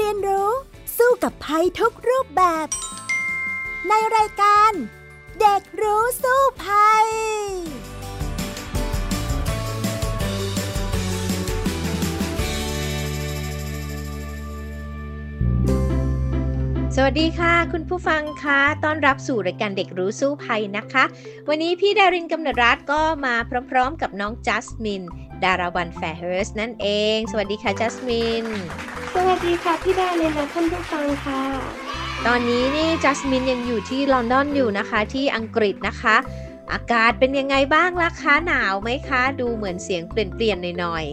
เรียนรู้ สู้กับภัยทุกรูปแบบ ในรายการ เด็กรู้สู้ภัยสวัสดีค่ะ คุณผู้ฟังคะต้อนรับสู่รายการเด็กรู้สู้ภัยนะคะ วันนี้พี่ดารินกำเนิดรัตก็มาพร้อมๆกับน้องจัสมิน ดาราวันแฟร์เฮิร์สนั่นเอง สวัสดีค่ะจัสมิน สวัสดีค่ะพี่ดาเลยนะท่านผู้ฟังค่ะ ตอนนี้นี่จัสมินยังอยู่ที่ลอนดอนอยู่นะคะที่อังกฤษนะคะ อากาศเป็นยังไงบ้างล่ะคะหนาวไหมคะ ดูเหมือนเสียงเปลี่ยนๆหน่อย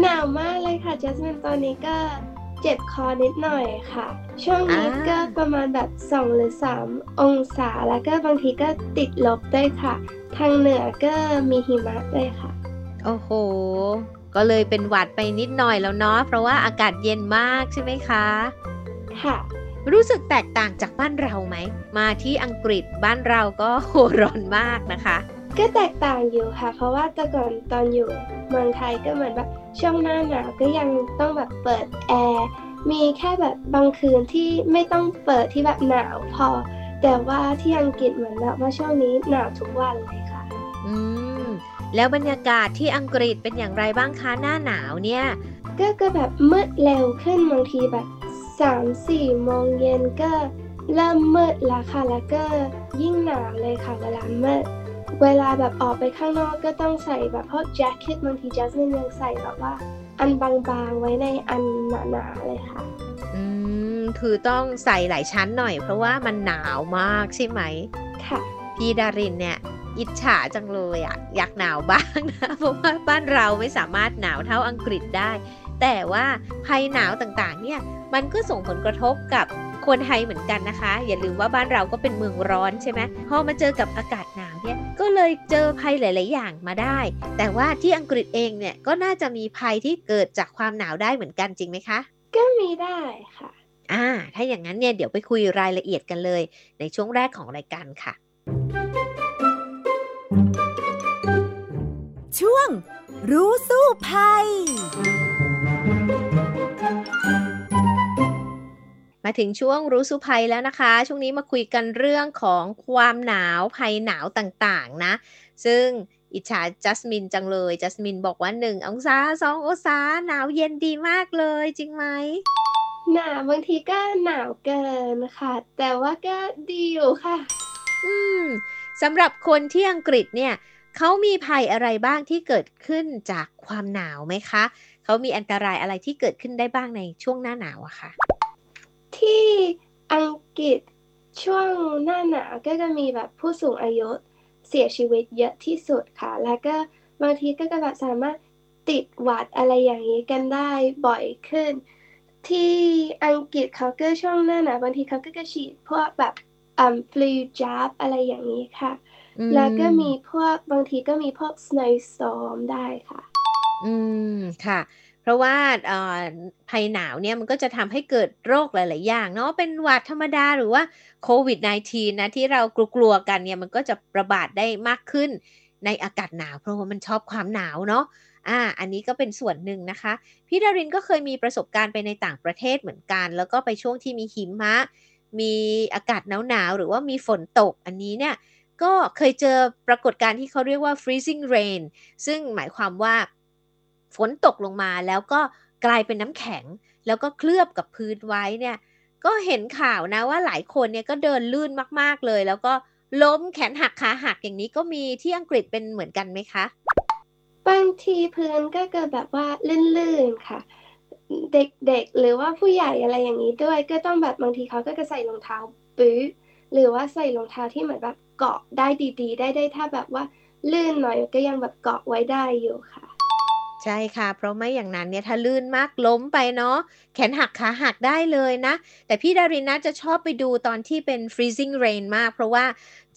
หนาวมากเลยค่ะจัสมินตอนนี้ก็เจ็บคอนิดหน่อยค่ะ ช่วงนี้ก็ประมาณแบบ2หรือ 3 องศาแล้วก็บางทีก็ติดลบด้วยค่ะ ทางเหนือก็มีหิมะด้วยค่ะๆโอ้โห ก็เลยเป็นหวัดไปนิดหน่อยแล้วเนาะเพราะว่าอากาศเย็นมากใช่ไหมคะ ค่ะ รู้สึกแตกต่างจากบ้านเราไหม มาที่อังกฤษบ้านเราก็โหร้อนมากนะคะ ก็แตกต่างอยู่ค่ะ เพราะว่าแต่ก่อนตอนอยู่เมืองไทยก็เหมือนแบบช่วงหน้าหนาวก็ยังต้องแบบเปิดแอร์มีแค่แบบบางคืนที่ไม่ต้องเปิดที่แบบหนาวพอ แต่ว่าที่อังกฤษเหมือนแบบว่าช่วงนี้หนาวทุกวันเลยค่ะ อืม แล้วบรรยากาศที่อังกฤษเป็นอย่างไรบ้างคะหน้าหนาวเนี่ย ก็ก็แบบมืดเร็วขึ้นบางทีแบบสามสี่โมงเย็นก็เริ่มมืดแล้วค่ะแล้วก็ยิ่งหนาวเลยค่ะเวลามืดเวลาแบบออกไปข้างนอกก็ต้องใส่แบบพวกแจ็คเก็ตบางทีจัสมินยังใส่แบบว่า อันบางๆไว้ในอันหนาๆเลยค่ะ อืม คือต้องใส่หลายชั้นหน่อยเพราะว่ามันหนาวมากใช่ไหม ค่ะ พี่ดารินเนี่ย อิจฉาจังเลยอะอยากหนาวบ้างนะเพราะว่าบ้านเราไม่สามารถหนาวเท่าอังกฤษได้ แต่ว่าภัยหนาวต่างๆเนี่ยมันก็ส่งผลกระทบกับคนไทยเหมือนกันนะคะ อย่าลืมว่าบ้านเราก็เป็นเมืองร้อนใช่ไหมพอมาเจอกับอากาศหนาวเนี่ยก็เลยเจอภัยหลาย ๆ อย่างมาได้ แต่ว่าที่อังกฤษเองเนี่ยก็น่าจะมีภัยที่เกิดจากความหนาวได้เหมือนกันจริงไหมคะ ก็มีได้ค่ะอ่าถ้าอย่างนั้นเนี่ยเดี๋ยวไปคุยรายละเอียดกันเลย ในช่วงแรกของรายการค่ะ ช่วง รู้สู้ภัย มาถึงช่วงรู้สู้ภัยแล้วนะคะ ช่วงนี้มาคุยกันเรื่องของความหนาวภัยหนาวต่างๆนะ ซึ่งอิจฉาจัสมินจังเลย จัสมินบอกว่า1องศา2องศาหนาวเย็นดีมากเลย จริงไหมหนาวบางทีก็หนาวเกินค่ะ แต่ว่าก็ดีอยู่ค่ะ อืมสำหรับคนที่อังกฤษเนี่ย เขามีภัยอะไรบ้างที่เกิดขึ้นจากความหนาวไหมคะ เขามีอันตรายอะไรที่เกิดขึ้นได้บ้างในช่วงหน้าหนาวอะคะที่อังกฤษช่วงหน้าหนาวก็จะมีแบบผู้สูงอายุเสียชีวิตเยอะที่สุดค่ะ แล้วก็บางทีก็จะแบบสามารถติดหวัดอะไรอย่างนี้กันได้บ่อยขึ้น ที่อังกฤษเขาก็ช่วงหน้าหนาวบางทีเขาก็จะฉีดพวกแบบอ่าฟลูจับอะไรอย่างนี้ค่ะ แล้วก็มีพวกบางทีก็มีพวก snowstorm ได้ค่ะ อืมค่ะเพราะว่าเอ่อภัยหนาวเนี่ยมันก็จะทำให้เกิดโรคหลาย ๆ อย่างเนาะเป็นหวัดธรรมดาหรือว่าโควิด -19 นะที่เรากลัว ๆ กันเนี่ยมันก็จะระบาดได้มากขึ้นในอากาศหนาว เพราะว่ามันชอบความหนาวเนาะอ่าอันนี้ก็เป็นส่วนหนึ่งนะคะ พี่ดารินก็เคยมีประสบการณ์ไปในต่างประเทศเหมือนกัน แล้วก็ไปช่วงที่มีหิมะ มีอากาศหนาว ๆ หรือว่ามีฝนตกอันนี้เนี่ย ก็เคยเจอปรากฏการณ์ที่เขาเรียกว่า freezing rain ซึ่งหมายความว่าฝนตกลงมาแล้วก็กลายเป็นน้ำแข็ง แล้วก็เคลือบกับพื้นไว้เนี่ย ก็เห็นข่าวนะว่าหลายคนเนี่ยก็เดินลื่นมากๆเลย แล้วก็ล้มแขนหักขาหักอย่างนี้ก็มีที่อังกฤษเป็นเหมือนกันไหมคะบางทีพื้นก็เกิดแบบว่าลื่นๆค่ะ เด็กๆหรือว่าผู้ใหญ่อะไรอย่างนี้ด้วย ก็ต้องแบบบางทีเขาก็จะใส่รองเท้าปื้หรือว่าใส่รองเท้าที่เหมือนแบบ เกาะได้ดีๆ ได้ได้ถ้าแบบว่าลื่นหน่อยก็ยังแบบเกาะไว้ได้อยู่ค่ะ ใช่ค่ะ เพราะไม่อย่างนั้นเนี่ยถ้าลื่นมากล้มไปเนาะแขนหักขาหักได้เลยนะ แต่พี่ดารินนะจะชอบไปดูตอนที่เป็น freezing rain มาก เพราะว่า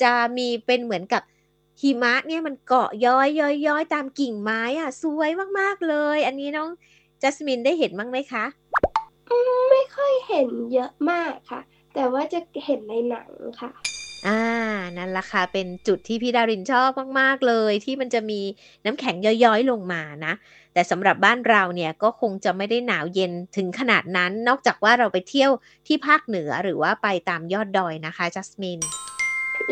จะมีเป็นเหมือนกับหิมะเนี่ยมันเกาะย้อยย้อยย้อยตามกิ่งไม้อะสวยมากๆเลย อันนี้น้องจัสมินได้เห็นบ้างไหมคะอืมไม่ค่อยเห็นเยอะมากค่ะ แต่ว่าจะเห็นในหนังค่ะ อ่า นั่นละค่ะ เป็นจุดที่พี่ดารินชอบมาก ๆ เลย ที่มันจะมีน้ำแข็งย้อยๆ ลงมานะ แต่สำหรับบ้านเราเนี่ยก็คงจะไม่ได้หนาวเย็นถึงขนาดนั้น นอกจากว่าเราไปเที่ยวที่ภาคเหนือหรือว่าไปตามยอดดอยนะคะจัสมิน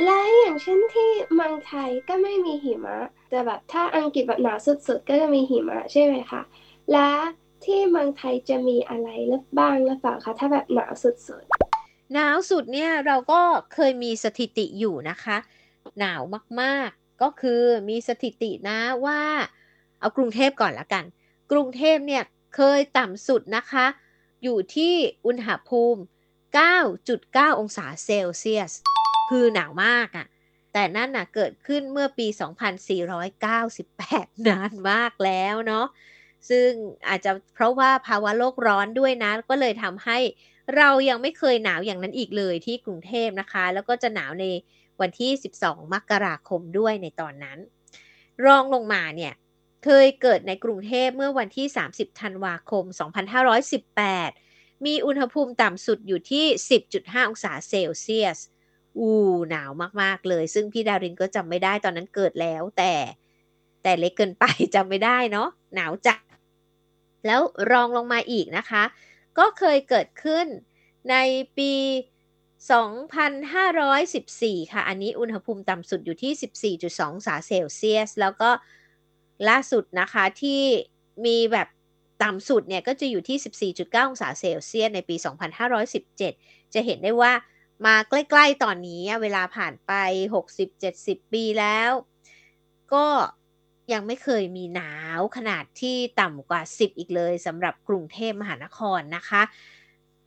และอย่างเช่นที่เมืองไทยก็ไม่มีหิมะ แต่แบบถ้าอังกฤษแบบหนาวสุดๆ ก็จะมีหิมะใช่ไหมคะ และที่เมืองไทยจะมีอะไรบ้างหรือเปล่าคะถ้าแบบหนาวสุดๆ หนาวสุดเนี่ยเราก็เคยมีสถิติอยู่นะคะ หนาวมากๆก็คือมีสถิตินะว่าเอากรุงเทพก่อนละกัน กรุงเทพเนี่ยเคยต่ำสุดนะคะ อยู่ที่อุณหภูมิ 9.9 องศาเซลเซียส คือหนาวมากอะ่ะ แต่นั่นน่ะเกิดขึ้นเมื่อปี 2498 นานมากแล้วเนาะ ซึ่งอาจจะเพราะว่าภาวะโลกร้อนด้วยนะ ก็เลยทำให้ เรายังไม่เคยหนาวอย่างนั้นอีกเลยที่กรุงเทพนะคะ แล้วก็จะหนาวในวันที่ 12 มกราคมด้วยในตอนนั้น รองลงมาเนี่ยเคยเกิดในกรุงเทพเมื่อวันที่ 30 ธันวาคม 2518 มีอุณหภูมิต่ำสุดอยู่ที่ 10.5 องศาเซลเซียส อู้หนาวมากๆเลย ซึ่งพี่ดารินก็จำไม่ได้ตอนนั้นเกิดแล้วแต่ แต่เล็กเกินไปจำไม่ได้เนาะหนาวจัดแล้วรองลงมาอีกนะคะ ก็เคยเกิดขึ้นในปี 2514 ค่ะ อันนี้อุณหภูมิต่ำสุดอยู่ที่ 14.2 องศาเซลเซียส แล้วก็ล่าสุดนะคะที่มีแบบต่ำสุดเนี่ยก็จะอยู่ที่ 14.9 องศาเซลเซียสในปี 2517 จะเห็นได้ว่ามาใกล้ ๆ ตอนนี้เวลาผ่านไป 60-70 ปีแล้ว ก็ ยังไม่เคยมีหนาวขนาดที่ต่ำกว่า 10 อีกเลยสำหรับกรุงเทพมหานครนะคะ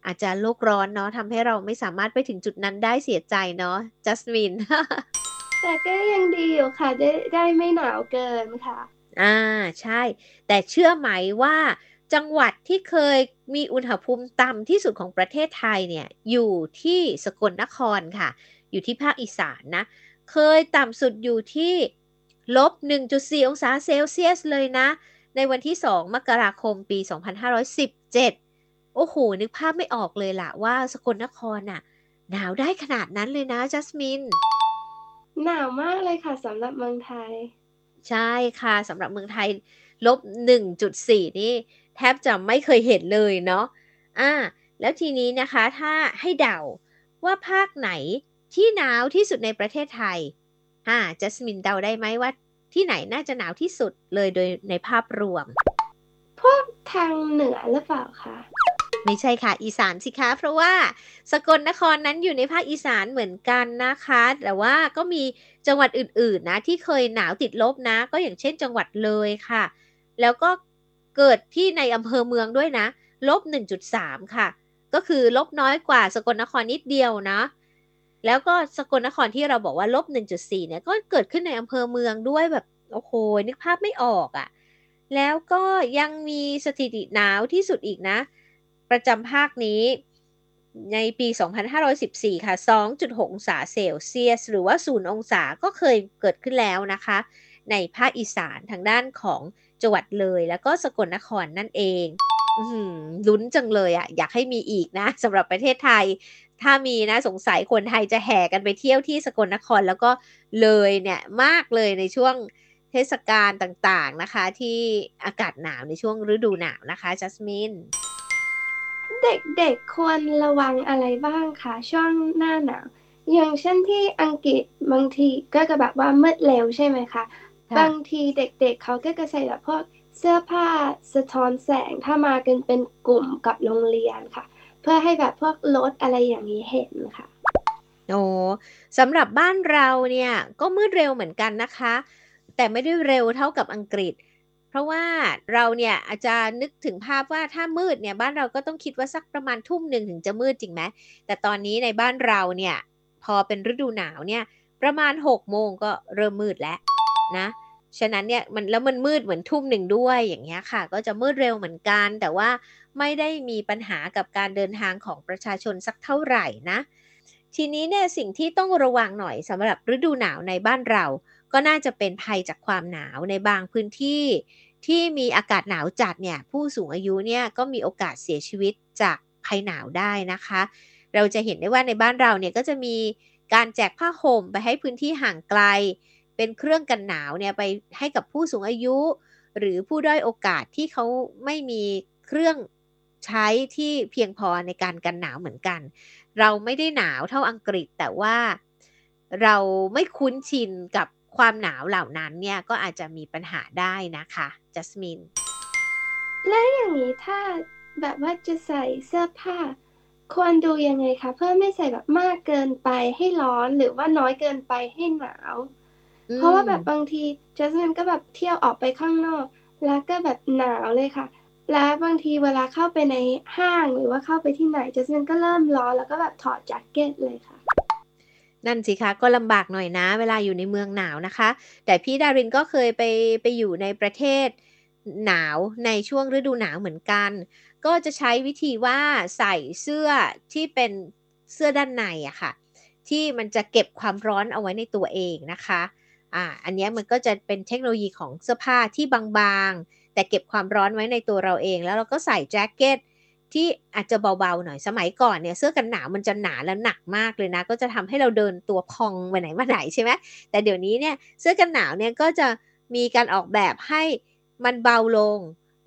อาจจะโลกร้อนเนาะทำให้เราไม่สามารถไปถึงจุดนั้นได้เสียใจเนาะจัสมินแต่ก็ยังดีอยู่ค่ะ ได้ได้ไม่หนาวเกินค่ะ อ่าใช่ แต่เชื่อไหมว่าจังหวัดที่เคยมีอุณหภูมิต่ำที่สุดของประเทศไทยเนี่ย อยู่ที่สกลนครค่ะ อยู่ที่ภาคอีสานนะ เคยต่ำสุดอยู่ที่ ลบ 1.4 องศาเซลเซียสเลยนะ ในวันที่ 2 มกราคมปี 2517 โอ้โห นึกภาพไม่ออกเลยล่ะว่าสกลนครน่ะ หนาวได้ขนาดนั้นเลยนะจัสมิน หนาวมากเลยค่ะสำหรับเมืองไทย ใช่ค่ะสำหรับเมืองไทยลบ 1.4 นี่ แทบจะไม่เคยเห็นเลยเนาะอ่าแล้วทีนี้นะคะถ้าให้เดาว่าภาคไหนที่หนาวที่สุดในประเทศไทย อ่าจัสมินเดาได้ไหมว่า ที่ไหนน่าจะหนาวที่สุดเลยโดยในภาพรวม พวกทางเหนือหรือเปล่าคะ ไม่ใช่ค่ะ อีสานสิคะ เพราะว่าสกลนครนั้นอยู่ในภาคอีสานเหมือนกันนะคะ แต่ว่าก็มีจังหวัดอื่นๆนะที่เคยหนาวติดลบนะ ก็อย่างเช่น จังหวัดเลยค่ะ แล้วก็เกิดที่ในอำเภอเมืองด้วยนะลบ1.3 ค่ะ ก็คือลบน้อยกว่าสกลนครนิดเดียวนะ แล้วก็สกลนครที่เราบอกว่าลบ 1.4 เนี่ยก็เกิดขึ้นในอำเภอเมืองด้วยแบบโอ้โหนึกภาพไม่ออกอะ่ะ แล้วก็ยังมีสถิติหนาวที่สุดอีกนะ ประจำภาคนี้ในปี 2514 ค่ะ 2.6 องศาเซลเซียส หรือว่า 0 องศาก็เคยเกิดขึ้นแล้วนะคะ ในภาคอีสานทางด้านของจังหวัดเลย แล้วก็สกลนครนั่นเอง ลุ้นจังเลยอะ่ะ อยากให้มีอีกนะสำหรับประเทศไทย ถ้ามีนะสงสัยคนไทยจะแห่กันไปเที่ยวที่สกลนครแล้วก็เลยเนี่ยมากเลยในช่วงเทศกาลต่างๆนะคะ ที่อากาศหนาวในช่วงฤดูหนาวนะคะจัสมินเด็กๆควรระวังอะไรบ้างคะช่วงหน้าหนาว อย่างเช่นที่อังกฤษบางทีก็จะแบบว่ามืดเร็วใช่ไหมคะ บางทีเด็กๆเเขาก็จะใส่แบบพวก เสื้อผ้าสะท้อนแสงถ้ามากันเป็นกลุ่มกับโรงเรียนค่ะ เพื่อให้แบบพวกรถอะไรอย่างนี้เห็นค่ะโอ้สำหรับบ้านเราเนี่ยก็มืดเร็วเหมือนกันนะคะ แต่ไม่ได้เร็วเท่ากับอังกฤษ เพราะว่าเราเนี่ยอาจจะนึกถึงภาพว่าถ้ามืดเนี่ยบ้านเราก็ต้องคิดว่าสักประมาณทุ่มหนึ่งถึงจะมืดจริงไหมแต่ตอนนี้ในบ้านเราเนี่ยพอเป็นฤดูหนาวเนี่ยประมาณ6กโมงก็เริ่มมืดแล้วนะ ฉะนั้นเนี่ยมันแล้วมันมืดเหมือนทุ่มหนึ่งด้วยอย่างเงี้ยค่ะ ก็จะมืดเร็วเหมือนกัน แต่ว่าไม่ได้มีปัญหากับการเดินทางของประชาชนสักเท่าไหร่นะ ทีนี้เนี่ยสิ่งที่ต้องระวังหน่อยสำหรับฤดูหนาวในบ้านเรา ก็น่าจะเป็นภัยจากความหนาวในบางพื้นที่ที่มีอากาศหนาวจัดเนี่ยผู้สูงอายุเนี่ยก็มีโอกาสเสียชีวิตจากภัยหนาวได้นะคะ เราจะเห็นได้ว่าในบ้านเราเนี่ยก็จะมีการแจกผ้าห่มไปให้พื้นที่ห่างไกล เป็นเครื่องกันหนาวเนี่ยไปให้กับผู้สูงอายุ หรือผู้ด้อยโอกาสที่เขาไม่มีเครื่องใช้ที่เพียงพอในการกันหนาวเหมือนกัน เราไม่ได้หนาวเท่าอังกฤษแต่ว่าเราไม่คุ้นชินกับความหนาวเหล่านั้นเนี่ยก็อาจจะมีปัญหาได้นะคะจัสมินและอย่างนี้ถ้าแบบว่าจะใส่เสื้อผ้า ควรดูยังไงคะ เพื่อไม่ใส่แบบมากเกินไปให้ร้อนหรือว่าน้อยเกินไปให้หนาว เพราะว่าแบบบางทีจัสมินก็แบบเที่ยวออกไปข้างนอก แล้วก็แบบหนาวเลยค่ะ แล้วบางทีเวลาเข้าไปในห้างหรือว่าเข้าไปที่ไหนจัสมินก็เริ่มร้อนแล้วก็แบบถอดแจ็คเก็ตเลยค่ะนั่นสิคะก็ลำบากหน่อยนะ เวลาอยู่ในเมืองหนาวนะคะ แต่พี่ดารินก็เคยไปไปอยู่ในประเทศหนาวในช่วงฤดูหนาวเหมือนกัน ก็จะใช้วิธีว่าใส่เสื้อที่เป็นเสื้อด้านในอะค่ะ ที่มันจะเก็บความร้อนเอาไว้ในตัวเองนะคะ อ่าอันนี้มันก็จะเป็นเทคโนโลยีของเสื้อผ้าที่บางๆ แต่เก็บความร้อนไว้ในตัวเราเอง แล้วเราก็ใส่แจ็คเก็ตที่อาจจะเบาๆหน่อยสมัยก่อนเนี่ยเสื้อกันหนาวมันจะหนาและหนักมากเลยนะ ก็จะทำให้เราเดินตัวพองไปไหนมาไหนใช่ไหมแต่เดี๋ยวนี้เนี่ยเสื้อกันหนาวเนี่ยก็จะมีการออกแบบให้มันเบาลง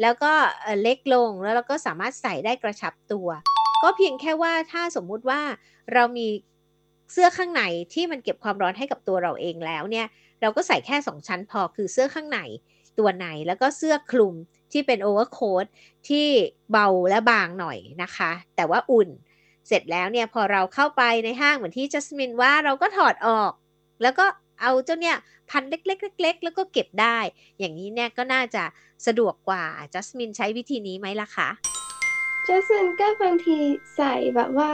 แล้วก็เล็กลงแล้วเราก็สามารถใส่ได้กระชับตัว ก็เพียงแค่ว่าถ้าสมมุติว่าเรามีเสื้อข้างในที่มันเก็บความร้อนให้กับตัวเราเองแล้วเนี่ย เราก็ใส่แค่ 2 ชั้นพอคือเสื้อข้างในตัวในแล้วก็เสื้อคลุมที่เป็นโอเวอร์โค้ทที่เบาและบางหน่อยนะคะ แต่ว่าอุ่นเสร็จแล้วเนี่ยพอเราเข้าไปในห้างเหมือนที่จัสมินว่าเราก็ถอดออก แล้วก็เอาเจ้าเนี่ยพันเล็กๆเล็กๆแล้วก็เก็บได้ อย่างนี้เนี่ยก็น่าจะสะดวกกว่าจัสมินใช้วิธีนี้ไหมล่ะคะจัสมินก็บางทีใส่แบบว่า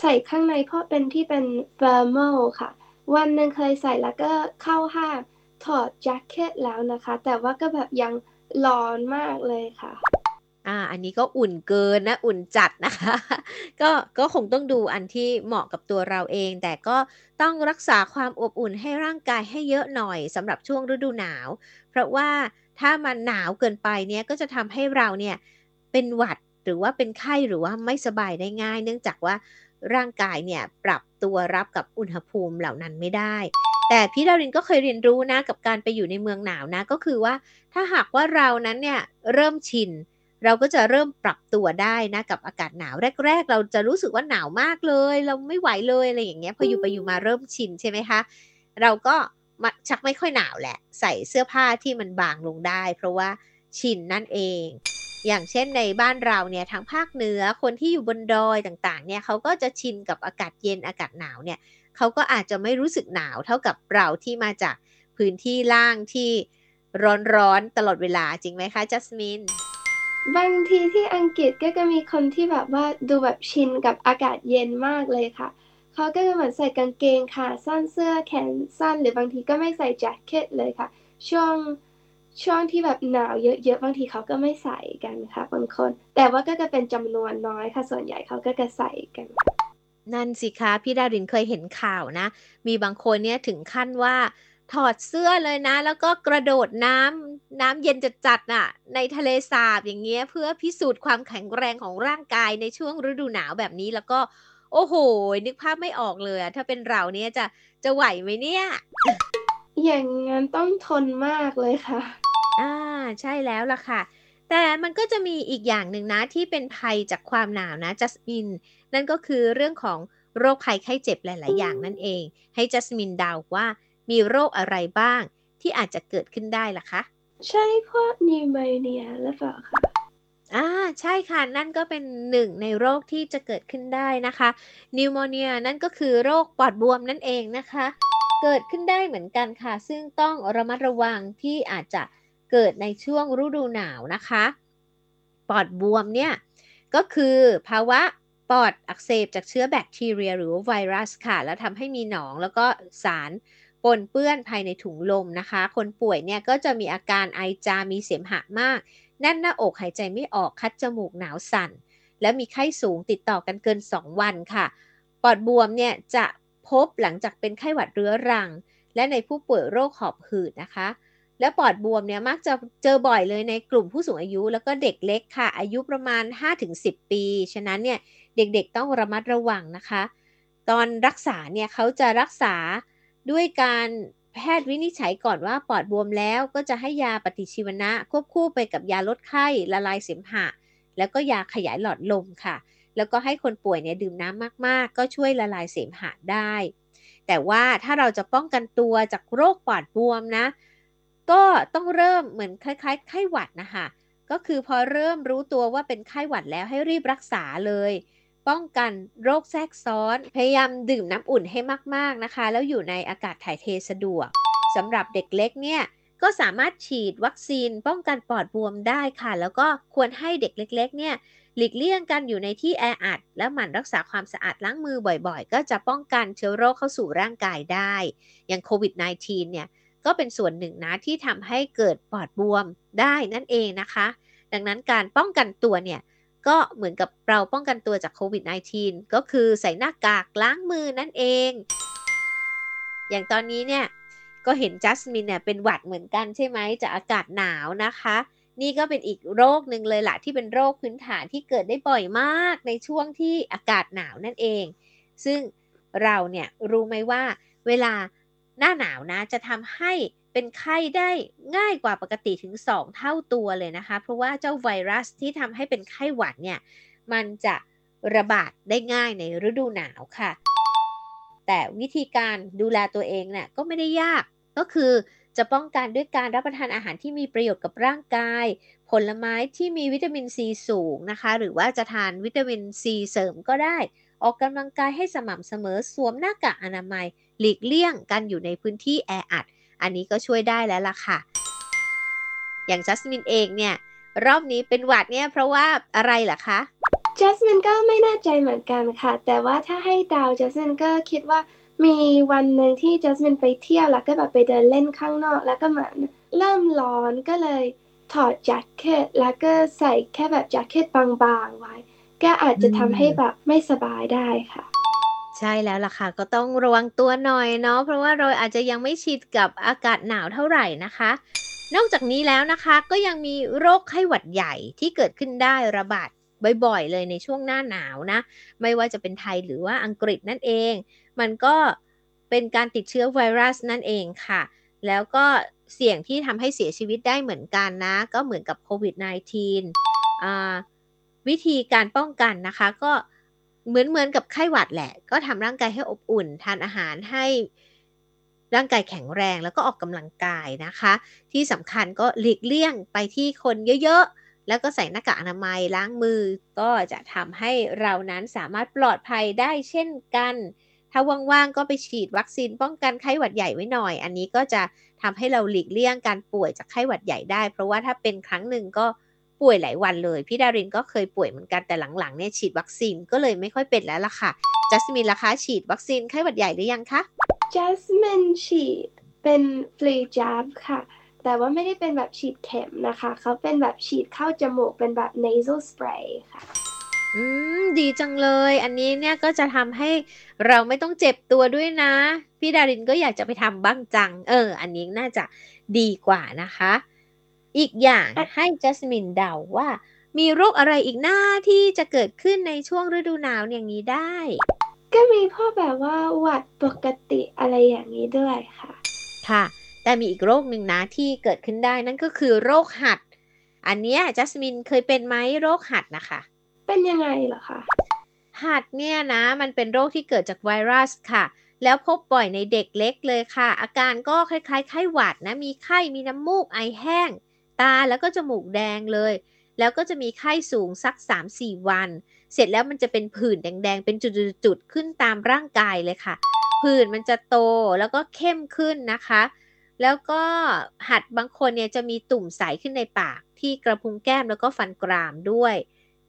ใส่ข้างในเพราะเป็นที่เป็นเฟอร์มอลค่ะ วันหนึ่งเคยใส่แล้วก็เข้าห้างถอดแจ็คเก็ตแล้วนะคะ แต่ว่าก็แบบยังร้อนมากเลยค่ะอ่าอันนี้ก็อุ่นเกินนะอุ่นจัดนะคะ ก็ก็คงต้องดูอันที่เหมาะกับตัวเราเอง แต่ก็ต้องรักษาความอบอุ่นให้ร่างกายให้เยอะหน่อยสำหรับช่วงฤดูหนาว เพราะว่าถ้ามันหนาวเกินไปเนี่ยก็จะทำให้เราเนี่ยเป็นหวัดหรือว่าเป็นไข้หรือว่าไม่สบายได้ง่าย เนื่องจากว่า ร่างกายเนี่ยปรับตัวรับกับอุณหภูมิเหล่านั้นไม่ได้ แต่พี่ดารินก็เคยเรียนรู้นะกับการไปอยู่ในเมืองหนาวนะ ก็คือว่าถ้าหากว่าเรานั้นเนี่ยเริ่มชิน เราก็จะเริ่มปรับตัวได้นะกับอากาศหนาวแรก ๆ เราจะรู้สึกว่าหนาวมากเลย เราไม่ไหวเลยอะไรอย่างเงี้ยพออยู่ไปอยู่มาเริ่มชินใช่ไหมคะเราก็ชักไม่ค่อยหนาวแหละ ใส่เสื้อผ้าที่มันบางลงได้ เพราะว่าชินนั่นเอง อย่างเช่นในบ้านเราเนี่ยทางภาคเหนือคนที่อยู่บนดอยต่างๆเนี่ยเขาก็จะชินกับอากาศเย็นอากาศหนาวเนี่ยเขาก็อาจจะไม่รู้สึกหนาวเท่ากับเราที่มาจากพื้นที่ล่างที่ร้อนๆตลอดเวลาจริงไหมคะจัสมินบางทีที่อังกฤษก็จะมีคนที่แบบว่าดูแบบชินกับอากาศเย็นมากเลยค่ะเขาก็จะเหมือนใส่กางเกงขาสั้นเสื้อแขนสั้น หรือบางทีก็ไม่ใส่แจ็คเก็ตเลยค่ะ ช่วง ช่วงที่แบบหนาวเยอะๆบางทีเขาก็ไม่ใส่กันค่ะบางคน แต่ว่าก็จะเป็นจำนวนน้อยค่ะ ส่วนใหญ่เขาก็จะใส่กัน นั่นสิคะพี่ดารินเคยเห็นข่าวนะ มีบางคนเนี่ยถึงขั้นว่าถอดเสื้อเลยนะ แล้วก็กระโดดน้ำน้ำเย็นจัดจัดน่ะ ในทะเลสาบอย่างเงี้ยเพื่อพิสูจน์ความแข็งแรงของร่างกายในช่วงฤดูหนาวแบบนี้แล้วก็ โอ้โห นึกภาพไม่ออกเลยถ้าเป็นเราเนี่ยจะจะไหวไหมเนี่ย อย่างงั้นต้องทนมากเลยค่ะอ่าใช่แล้วล่ะค่ะ แต่มันก็จะมีอีกอย่างหนึ่งนะ ที่เป็นภัยจากความหนาวนะจัสมิน นั่นก็คือเรื่องของโรคภัยไข้เจ็บหลาย ๆ อย่างนั่นเอง ให้จัสมินดาวว่ามีโรคอะไรบ้าง ที่อาจจะเกิดขึ้นได้ล่ะคะ ใช่เพราะนิวโมเนียหรือเปล่าคะอ่าใช่ค่ะ นั่นก็เป็นหนึ่งในโรคที่จะเกิดขึ้นได้นะคะนิวโมเนียนั่นก็คือโรคปอดบวมนั่นเองนะคะ เกิดขึ้นได้เหมือนกันค่ะ ซึ่งต้องระมัดระวังที่อาจจะเกิดในช่วงฤดูหนาวนะคะ ปอดบวมเนี่ยก็คือภาวะปอดอักเสบจากเชื้อแบคทีเรีย หรือไวรัสค่ะ แล้วทำให้มีหนองแล้วก็สารปนเปื้อนภายในถุงลมนะคะ คนป่วยเนี่ยก็จะมีอาการไอจามมีเสมหะมาก แน่นหน้าอกหายใจไม่ออกคัดจมูกหนาวสั่น และมีไข้สูงติดต่อกันเกิน 2 วันค่ะ ปอดบวมเนี่ยจะ พบหลังจากเป็นไข้หวัดเรื้อรัง และในผู้ป่วยโรคหอบหืดนะคะ และปอดบวมเนี่ยมักจะเจอบ่อยเลยในกลุ่มผู้สูงอายุ แล้วก็เด็กเล็กค่ะ อายุประมาณ 5-10 ปี ฉะนั้นเนี่ยเด็กๆต้องระมัดระวังนะคะ ตอนรักษาเนี่ยเขาจะรักษาด้วยการแพทย์วินิจฉัยก่อนว่าปอดบวมแล้วก็จะให้ยาปฏิชีวนะ ควบคู่ไปกับยาลดไข้ละลายเสมหะ แล้วก็ยาขยายหลอดลมค่ะ แล้วก็ให้คนป่วยเนี่ยดื่มน้ำมากๆ ก็ช่วยละลายเสมหะได้ แต่ว่าถ้าเราจะป้องกันตัวจากโรคปอดบวมนะ ก็ต้องเริ่มเหมือนคล้ายๆ ไข้หวัดนะคะก็คือพอเริ่มรู้ตัวว่าเป็นไข้หวัดแล้วให้รีบรักษาเลย ป้องกันโรคแทรกซ้อน พยายามดื่มน้ำอุ่นให้มากๆนะคะ แล้วอยู่ในอากาศถ่ายเทสะดวกสำหรับเด็กเล็กเนี่ย ก็สามารถฉีดวัคซีนป้องกันปอดบวมได้ค่ะ แล้วก็ควรให้เด็กเล็ก ๆ เนี่ยหลีกเลี่ยงกันอยู่ในที่แออัด และหมั่นรักษาความสะอาดล้างมือบ่อยๆ ก็จะป้องกันเชื้อโรคเข้าสู่ร่างกายได้ อย่างโควิด -19 เนี่ยก็เป็นส่วนหนึ่งนะที่ทำให้เกิดปอดบวมได้นั่นเองนะคะ ดังนั้นการป้องกันตัวเนี่ยก็เหมือนกับเราป้องกันตัวจากโควิด -19 ก็คือใส่หน้ากากล้างมือนั่นเอง อย่างตอนนี้เนี่ย ก็เห็นจัสมินเนี่ยเป็นหวัดเหมือนกันใช่ไหมจากอากาศหนาวนะคะ นี่ก็เป็นอีกโรคหนึ่งเลยละที่เป็นโรคพื้นฐานที่เกิดได้บ่อยมากในช่วงที่อากาศหนาวนั่นเอง ซึ่งเราเนี่ยรู้ไหมว่า เวลาหน้าหนาวนะจะทำให้เป็นไข้ได้ง่ายกว่าปกติถึง 2 เท่าตัวเลยนะคะ เพราะว่าเจ้าไวรัสที่ทำให้เป็นไข้หวัดเนี่ยมันจะระบาดได้ง่ายในฤดูหนาวค่ะ แต่วิธีการดูแลตัวเองเนี่ยก็ไม่ได้ยาก ก็คือจะป้องกันด้วยการรับประทานอาหารที่มีประโยชน์กับร่างกาย ผลไม้ที่มีวิตามินซีสูงนะคะ หรือว่าจะทานวิตามินซีเสริมก็ได้ ออกกำลังกายให้สม่ำเสมอสวมหน้ากากอนามัย หลีกเลี่ยงการอยู่ในพื้นที่แออัด อันนี้ก็ช่วยได้แล้วล่ะค่ะ อย่างจัสมินเองเนี่ย รอบนี้เป็นหวัดเนี่ยเพราะว่าอะไรล่ะคะจัสมินก็ไม่แน่ใจเหมือนกันค่ะ แต่ว่าถ้าให้ดาวจัสมินก็คิดว่า มีวันหนึ่งที่จัสมินไปเที่ยวแล้วก็แบบไปเดินเล่นข้างนอก แล้วก็เหมือนเริ่มร้อนก็เลยถอดแจ็คเก็ตแล้วก็ใส่แค่แบบแจ็คเก็ตบางๆไว้ ก็อาจจะทำให้แบบไม่สบายได้ค่ะใช่แล้วล่ะค่ะ ก็ต้องระวังตัวหน่อยเนาะเพราะว่าเราอาจจะยังไม่ชินกับอากาศหนาวเท่าไหร่นะคะ นอกจากนี้แล้วนะคะก็ยังมีโรคไข้หวัดใหญ่ที่เกิดขึ้นได้ระบาด บ่อยๆ เลยในช่วงหน้าหนาวนะ ไม่ว่าจะเป็นไทยหรือว่าอังกฤษนั่นเอง มันก็เป็นการติดเชื้อไวรัสนั่นเองค่ะ แล้วก็เสี่ยงที่ทำให้เสียชีวิตได้เหมือนกันนะ ก็เหมือนกับโควิด -19 วิธีการป้องกันนะคะก็เหมือนเหมือนกับไข้หวัดแหละ ก็ทำร่างกายให้อบอุ่น ทานอาหารให้ร่างกายแข็งแรงแล้วก็ออกกำลังกายนะคะ ที่สำคัญก็หลีกเลี่ยงไปที่คนเยอะๆ แล้วก็ใส่หน้ากากอนามัยล้างมือ ก็จะทำให้เรานั้นสามารถปลอดภัยได้เช่นกัน ถ้าว่างๆก็ไปฉีดวัคซีนป้องกันไข้หวัดใหญ่ไว้หน่อย อันนี้ก็จะทำให้เราหลีกเลี่ยงการป่วยจากไข้หวัดใหญ่ได้ เพราะว่าถ้าเป็นครั้งหนึ่งก็ป่วยหลายวันเลย พี่ดารินก็เคยป่วยเหมือนกันแต่หลังๆเนี่ยฉีดวัคซีนก็เลยไม่ค่อยเป็นแล้วล่ะค่ะจัสมินล่ะคะฉีดวัคซีนไข้หวัดใหญ่หรือยังคะจัสมินฉีดเป็นฟรีจับค่ะ แต่ว่าไม่ได้เป็นแบบฉีดเข็มนะคะ เขาเป็นแบบฉีดเข้าจมูกเป็นแบบ nasal spray ค่ะ อืม ดีจังเลย อันนี้เนี่ยก็จะทำให้เราไม่ต้องเจ็บตัวด้วยนะ พี่ดารินก็อยากจะไปทำบ้างจัง เออ อันนี้น่าจะดีกว่านะคะ อีกอย่างให้จัสมินเดาว่า มีโรคอะไรอีกหน้าที่จะเกิดขึ้นในช่วงฤดูหนาวอย่างนี้ได้ ก็มีพ่อแบบว่าหวัดปกติอะไรอย่างนี้ด้วยค่ะ ค่ะ แต่มีอีกโรคหนึ่งนะที่เกิดขึ้นได้นั่นก็คือโรคหัด อันนี้จัสมินเคยเป็นไหมโรคหัดนะคะ เป็นยังไงเหรอคะ หัดเนี่ยนะมันเป็นโรคที่เกิดจากไวรัสค่ะ แล้วพบบ่อยในเด็กเล็กเลยค่ะ อาการก็คล้ายๆไข้หวัดนะ มีไข้ มีน้ำมูก ไอแห้ง ตาแล้วก็จมูกแดงเลย แล้วก็จะมีไข้สูงสัก 3-4 วัน เสร็จแล้วมันจะเป็นผื่นแดงๆ เป็นจุดๆขึ้นตามร่างกายเลยค่ะ ผื่นมันจะโตแล้วก็เข้มขึ้นนะคะ แล้วก็หัดบางคนเนี่ยจะมีตุ่มใสขึ้นในปากที่กระพุ้งแก้มแล้วก็ฟันกรามด้วย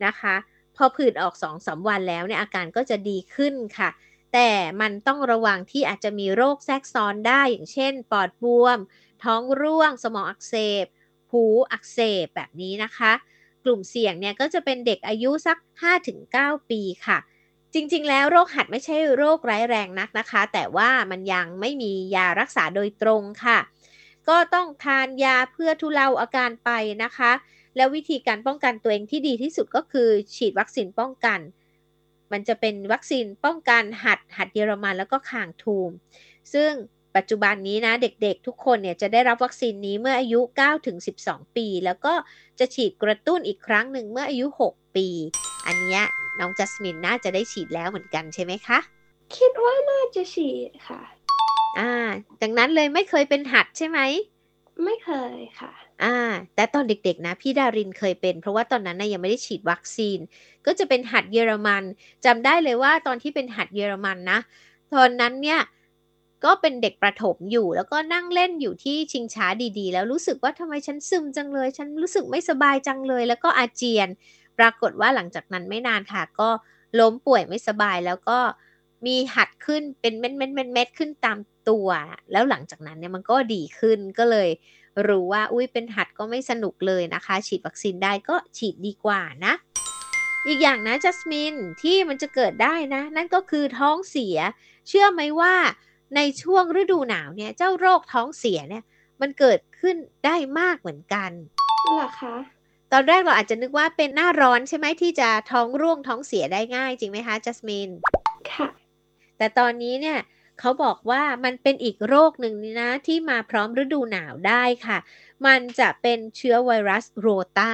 นะคะ พอผื่นออก2อสวันแล้วเนี่ยอาการก็จะดีขึ้นค่ะ แต่มันต้องระวังที่อาจจะมีโรคแทรกซ้อนได้อย่างเช่น ปอดบวม ท้องร่วง สมองอักเสบ หูอักเสบแบบนี้นะคะ กลุ่มเสี่ยงเนี่ยก็จะเป็นเด็กอายุสัก 5-9 ปีค่ะ จริง ๆ แล้วโรคหัดไม่ใช่โรคร้ายแรงนักนะคะ แต่ว่ามันยังไม่มียารักษาโดยตรงค่ะ ก็ต้องทานยาเพื่อทุเลาอาการไปนะคะ แล้ววิธีการป้องกันตัวเองที่ดีที่สุดก็คือฉีดวัคซีนป้องกัน มันจะเป็นวัคซีนป้องกันหัดหัดเยอรมันแล้วก็คางทูม ซึ่งปัจจุบันนี้นะเด็กๆ ทุกคนเนี่ยจะได้รับวัคซีนนี้เมื่ออายุ9ถึง12 ปี แล้วก็จะฉีดกระตุ้นอีกครั้งหนึ่งเมื่ออายุ 6 ปี อันนี้น้องจัสมินน่าจะได้ฉีดแล้วเหมือนกันใช่ไหมคะ คิดว่าน่าจะฉีดค่ะ อ่า ดังนั้นเลยไม่เคยเป็นหัดใช่ไหม ไม่เคยค่ะ อ่า แต่ตอนเด็กๆนะพี่ดารินเคยเป็น เพราะว่าตอนนั้นนะยังไม่ได้ฉีดวัคซีน ก็จะเป็นหัดเยอรมันจำได้เลยว่าตอนที่เป็นหัดเยอรมันนะ ตอนนั้นเนี่ยก็เป็นเด็กประถมอยู่แล้วก็นั่งเล่นอยู่ที่ชิงช้าดีๆ แล้วรู้สึกว่าทำไมฉันซึมจังเลย ฉันรู้สึกไม่สบายจังเลย แล้วก็อาเจียน ปรากฏว่าหลังจากนั้นไม่นานค่ะ ก็ล้มป่วยไม่สบายแล้วก็มีหัดขึ้นเป็นเม็ดเม็ดเม็ดเม็ดขึ้นตามตัว แล้วหลังจากนั้นเนี่ยมันก็ดีขึ้นก็เลย รู้ว่าอุ้ยเป็นหัดก็ไม่สนุกเลยนะคะ ฉีดวัคซีนได้ก็ฉีดดีกว่านะ อีกอย่างนะจัสมินที่มันจะเกิดได้นะ นั่นก็คือท้องเสีย เชื่อไหมว่าในช่วงฤดูหนาวเนี่ยเจ้าโรคท้องเสียเนี่ย มันเกิดขึ้นได้มากเหมือนกันเหรอคะ ตอนแรกเราอาจจะนึกว่าเป็นหน้าร้อนใช่ไหมที่จะท้องร่วงท้องเสียได้ง่ายจริงไหมคะจัสมินค่ะ แต่ตอนนี้เนี่ยเขาบอกว่ามันเป็นอีกโรคหนึ่งนี่นะที่มาพร้อมฤดูหนาวได้ค่ะ มันจะเป็นเชื้อไวรัสโรตา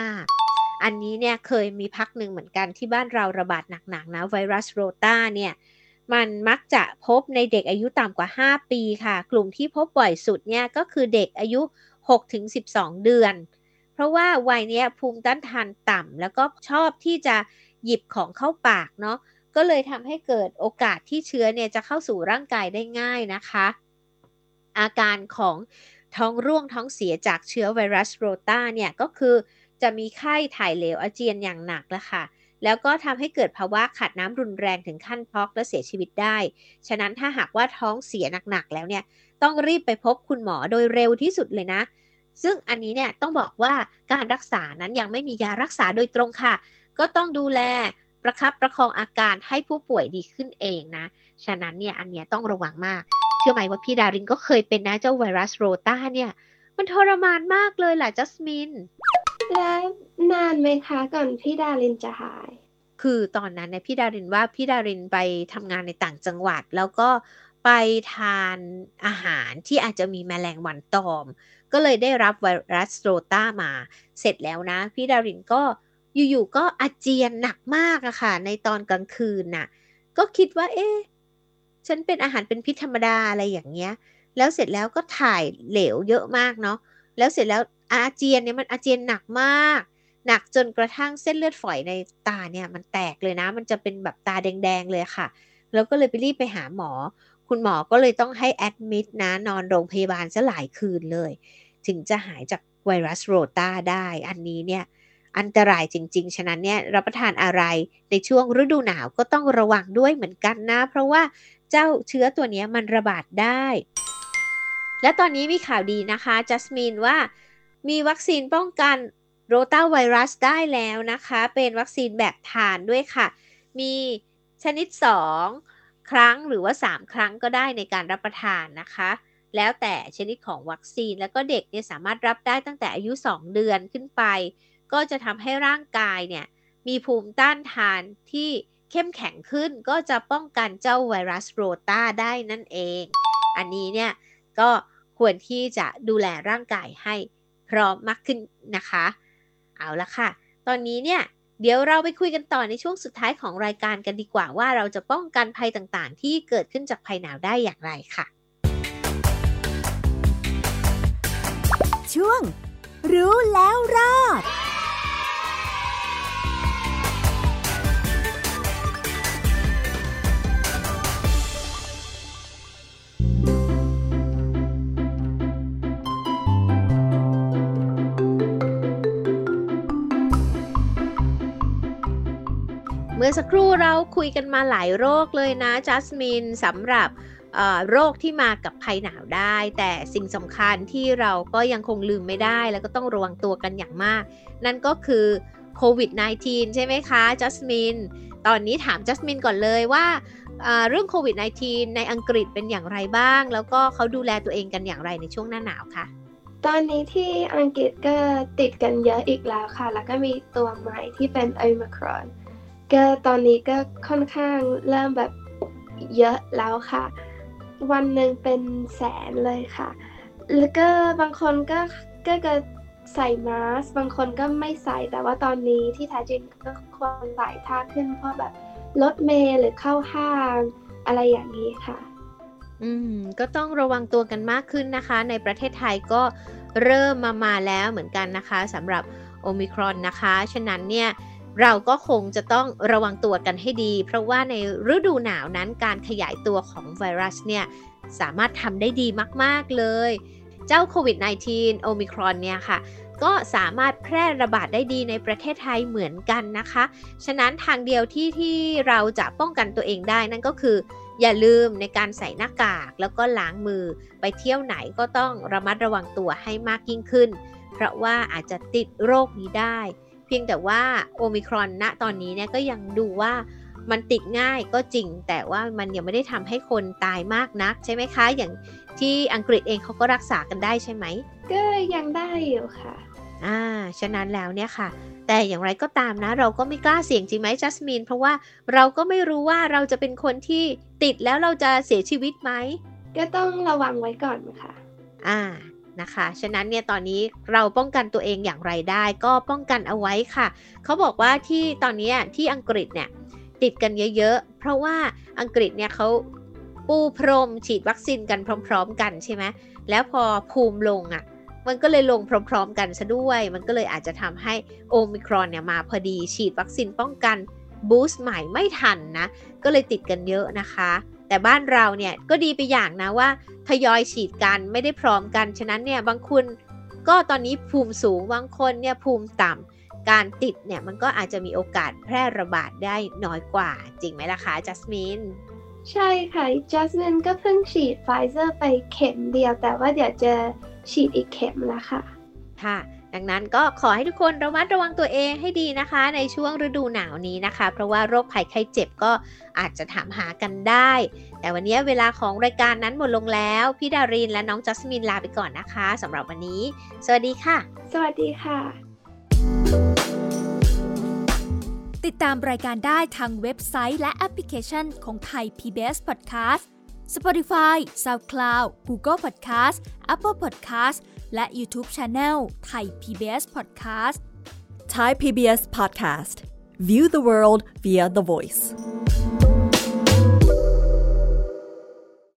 อันนี้เนี่ยเคยมีพักหนึ่งเหมือนกันที่บ้านเราระบาดหนักๆนะไวรัสโรตาเนี่ยมันมักจะพบในเด็กอายุต่ำกว่า 5 ปีค่ะ กลุ่มที่พบบ่อยสุดเนี่ยก็คือเด็กอายุ 6-12 เดือนเพ ราะว่าวัยนี้ภูมิต้านทานต่ำแล้วก็ชอบที่จะหยิบของเข้าปากเนาะก็เลยทำให้เกิดโอกาสที่เชื้อเนี่ยจะเข้าสู่ร่างกายได้ง่ายนะคะ อาการของท้องร่วงท้องเสียจากเชื้อไวรัสโรตาเนี่ยก็คือจะมีไข้ถ่ายเหลวอาเจียนอย่างหนักแล้วค่ะ แล้วก็ทำให้เกิดภาวะขาดน้ำรุนแรงถึงขั้นพ็อกและเสียชีวิตได้ ฉะนั้นถ้าหากว่าท้องเสียหนักๆแล้วเนี่ยต้องรีบไปพบคุณหมอโดยเร็วที่สุดเลยนะ ซึ่งอันนี้เนี่ยต้องบอกว่าการรักษานั้นยังไม่มียารักษาโดยตรงค่ะ ก็ต้องดูแลประคับประคองอาการให้ผู้ป่วยดีขึ้นเองนะ ฉะนั้นเนี่ยอันเนี้ยต้องระวังมาก เชื่อไหมว่าพี่ดารินก็เคยเป็นนะเจ้าไวรัสโรตาเนี่ย มันทรมานมากเลยแหละจัสมิน และนานไหมคะก่อนพี่ดารินจะหาย คือตอนนั้นเนี่ยพี่ดารินว่าพี่ดารินไปทำงานในต่างจังหวัด แล้วก็ไปทานอาหารที่อาจจะมีแมลงวันตอม ก็เลยได้รับไวรัสโรตามา เสร็จแล้วนะ พี่ดารินก็อยู่ๆก็อาเจียนหนักมากอะค่ะ ในตอนกลางคืนน่ะ ก็คิดว่า เอ๊ะฉันเป็นอาหารเป็นพิษธรรมดาอะไรอย่างเงี้ย แล้วเสร็จแล้วก็ถ่ายเหลวเยอะมากเนาะแล้วเสร็จแล้วอาเจียนเนี่ยมันอาเจียนหนักมาก หนักจนกระทั่งเส้นเลือดฝอยในตาเนี่ยมันแตกเลยนะ มันจะเป็นแบบตาแดงๆเลยค่ะ แล้วก็เลยไปรีบไปหาหมอ คุณหมอก็เลยต้องให้แอดมิดนะนอนโรงพยาบาลซะหลายคืนเลย ถึงจะหายจากไวรัสโรตาได้ อันนี้เนี่ยอันตรายจริง ๆ ฉะนั้นเนี่ยรับประทานอะไรในช่วงฤดูหนาวก็ต้องระวังด้วยเหมือนกันนะ เพราะว่าเจ้าเชื้อตัวนี้มันระบาดได้ และตอนนี้มีข่าวดีนะคะจัสมินว่ามีวัคซีนป้องกันโรตาไวรัสได้แล้วนะคะ เป็นวัคซีนแบบทานด้วยค่ะ มีชนิด 2 ครั้งหรือว่า 3 ครั้งก็ได้ในการรับประทานนะคะ แล้วแต่ชนิดของวัคซีนแล้วก็เด็กเนี่ยสามารถรับได้ตั้งแต่อายุ 2 เดือนขึ้นไป ก็จะทำให้ร่างกายเนี่ยมีภูมิต้านทานที่เข้มแข็งขึ้นก็จะป้องกันเจ้าไวรัสโรตาได้นั่นเอง อันนี้เนี่ยก็ควรที่จะดูแลร่างกายให้พร้อมมากขึ้นนะคะ เอาละค่ะ ตอนนี้เนี่ย เดี๋ยวเราไปคุยกันต่อในช่วงสุดท้ายของรายการกันดีกว่าว่าเราจะป้องกันภัยต่างๆ ที่เกิดขึ้นจากภัยหนาวได้อย่างไรค่ะ ช่วง รู้แล้วรอด มื่อสักครู่เราคุยกันมาหลายโรคเลยนะจัสมินสำหรับโรคที่มากับภัยหนาวได้ แต่สิ่งสำคัญที่เราก็ยังคงลืมไม่ได้ แล้วก็ต้องระวังตัวกันอย่างมาก นั่นก็คือโควิด -19 ใช่ไหมคะจัสมินตอนนี้ถามจัสมินก่อนเลยว่าเรื่องโควิด -19 ในอังกฤษเป็นอย่างไรบ้าง แล้วก็เขาดูแลตัวเองกันอย่างไรในช่วงหน้าหนาวคะตอนนี้ที่อังกฤษก็ติดกันเยอะอีกแล้วค่ะ แล้วก็มีตัวใหม่ที่เป็นโอมิครอน ก็ตอนนี้ก็ค่อนข้างเริ่มแบบเยอะแล้วค่ะ วันหนึ่งเป็นแสนเลยค่ะ แล้วก็บางคนก็ก็จะใส่มาสก์บางคนก็ไม่ใส่แต่ว่าตอนนี้ที่แท้จริงก็ควรใส่ท่าขึ้นเพราะแบบรถเมล์หรือเข้าห้างอะไรอย่างนี้ค่ะ อืม ก็ต้องระวังตัวกันมากขึ้นนะคะ ในประเทศไทยก็เริ่มมามาแล้วเหมือนกันนะคะสำหรับโอมิครอนนะคะ ฉะนั้นเนี่ย เราก็คงจะต้องระวังตัวกันให้ดี เพราะว่าในฤดูหนาวนั้นการขยายตัวของไวรัสเนี่ยสามารถทำได้ดีมาก ๆ เลย เจ้าโควิด -19 โอมิครอนเนี่ยค่ะ ก็สามารถแพร่ระบาดได้ดีในประเทศไทยเหมือนกันนะคะ ฉะนั้นทางเดียวที่ที่เราจะป้องกันตัวเองได้นั่นก็คือ อย่าลืมในการใส่หน้ากากแล้วก็ล้างมือไปเที่ยวไหนก็ต้องระมัดระวังตัวให้มากยิ่งขึ้น เพราะว่าอาจจะติดโรคนี้ได้ เพียงแต่ว่าโอมิครอนณตอนนี้เนี่ยก็ยังดูว่ามันติดง่ายก็จริง แต่ว่ามันยังไม่ได้ทำให้คนตายมากนัก ใช่ไหมคะ อย่างที่อังกฤษเองเขาก็รักษากันได้ใช่ไหมก็ยังได้อยู่ค่ะ อ่า ฉะนั้นแล้วเนี่ยค่ะ แต่อย่างไรก็ตามนะ เราก็ไม่กล้าเสี่ยงจริงไหมจัสมินเพราะว่าเราก็ไม่รู้ว่าเราจะเป็นคนที่ติดแล้วเราจะเสียชีวิตไหมก็ต้องระวังไว้ก่อนค่ะ อ่า นะคะ ฉะนั้นเนี่ยตอนนี้เราป้องกันตัวเองอย่างไรได้ ก็ป้องกันเอาไว้ค่ะ เขาบอกว่าที่ตอนนี้ที่อังกฤษเนี่ยติดกันเยอะๆ เพราะว่าอังกฤษเนี่ยเขาปูพรมฉีดวัคซีนกันพร้อม ๆ กันใช่ไหมแล้วพอภูมิลงอะ่ะมันก็เลยลงพร้อม ๆ กันซะด้วย มันก็เลยอาจจะทำให้โอมิครอนเนี่ยมาพอดีฉีดวัคซีนป้องกันบูสต์ใหม่ไม่ทันนะ ก็เลยติดกันเยอะนะคะ แต่บ้านเราเนี่ยก็ดีไปอย่างนะว่าทยอยฉีดกันไม่ได้พร้อมกัน ฉะนั้นเนี่ยบางคนก็ตอนนี้ภูมิสูงบางคนเนี่ยภูมิต่ำการติดเนี่ยมันก็อาจจะมีโอกาสแพร่ระบาดได้น้อยกว่า จริงไหมล่ะคะจัสมินใช่ค่ะจัสมินก็เพิ่งฉีดไฟเซอร์ไปเข็มเดียว แต่ว่าเดี๋ยวจะฉีดอีกเข็มแล้วค่ะ ค่ะ ดังนั้นก็ขอให้ทุกคนระมัดระวังตัวเองให้ดีนะคะ ในช่วงฤดูหนาวนี้นะคะ เพราะว่าโรคภัยไข้เจ็บก็อาจจะถามหากันได้ แต่วันนี้เวลาของรายการนั้นหมดลงแล้ว พี่ดารินและน้องจัสมินลาไปก่อนนะคะสำหรับวันนี้ สวัสดีค่ะ สวัสดีค่ะ ติดตามรายการได้ทางเว็บไซต์และแอปพลิเคชันของไทย PBS Podcast Spotify SoundCloud Google Podcast Apple Podcast และ YouTube Channel ไทย PBS Podcast Thai PBS Podcast. View the world via the voice.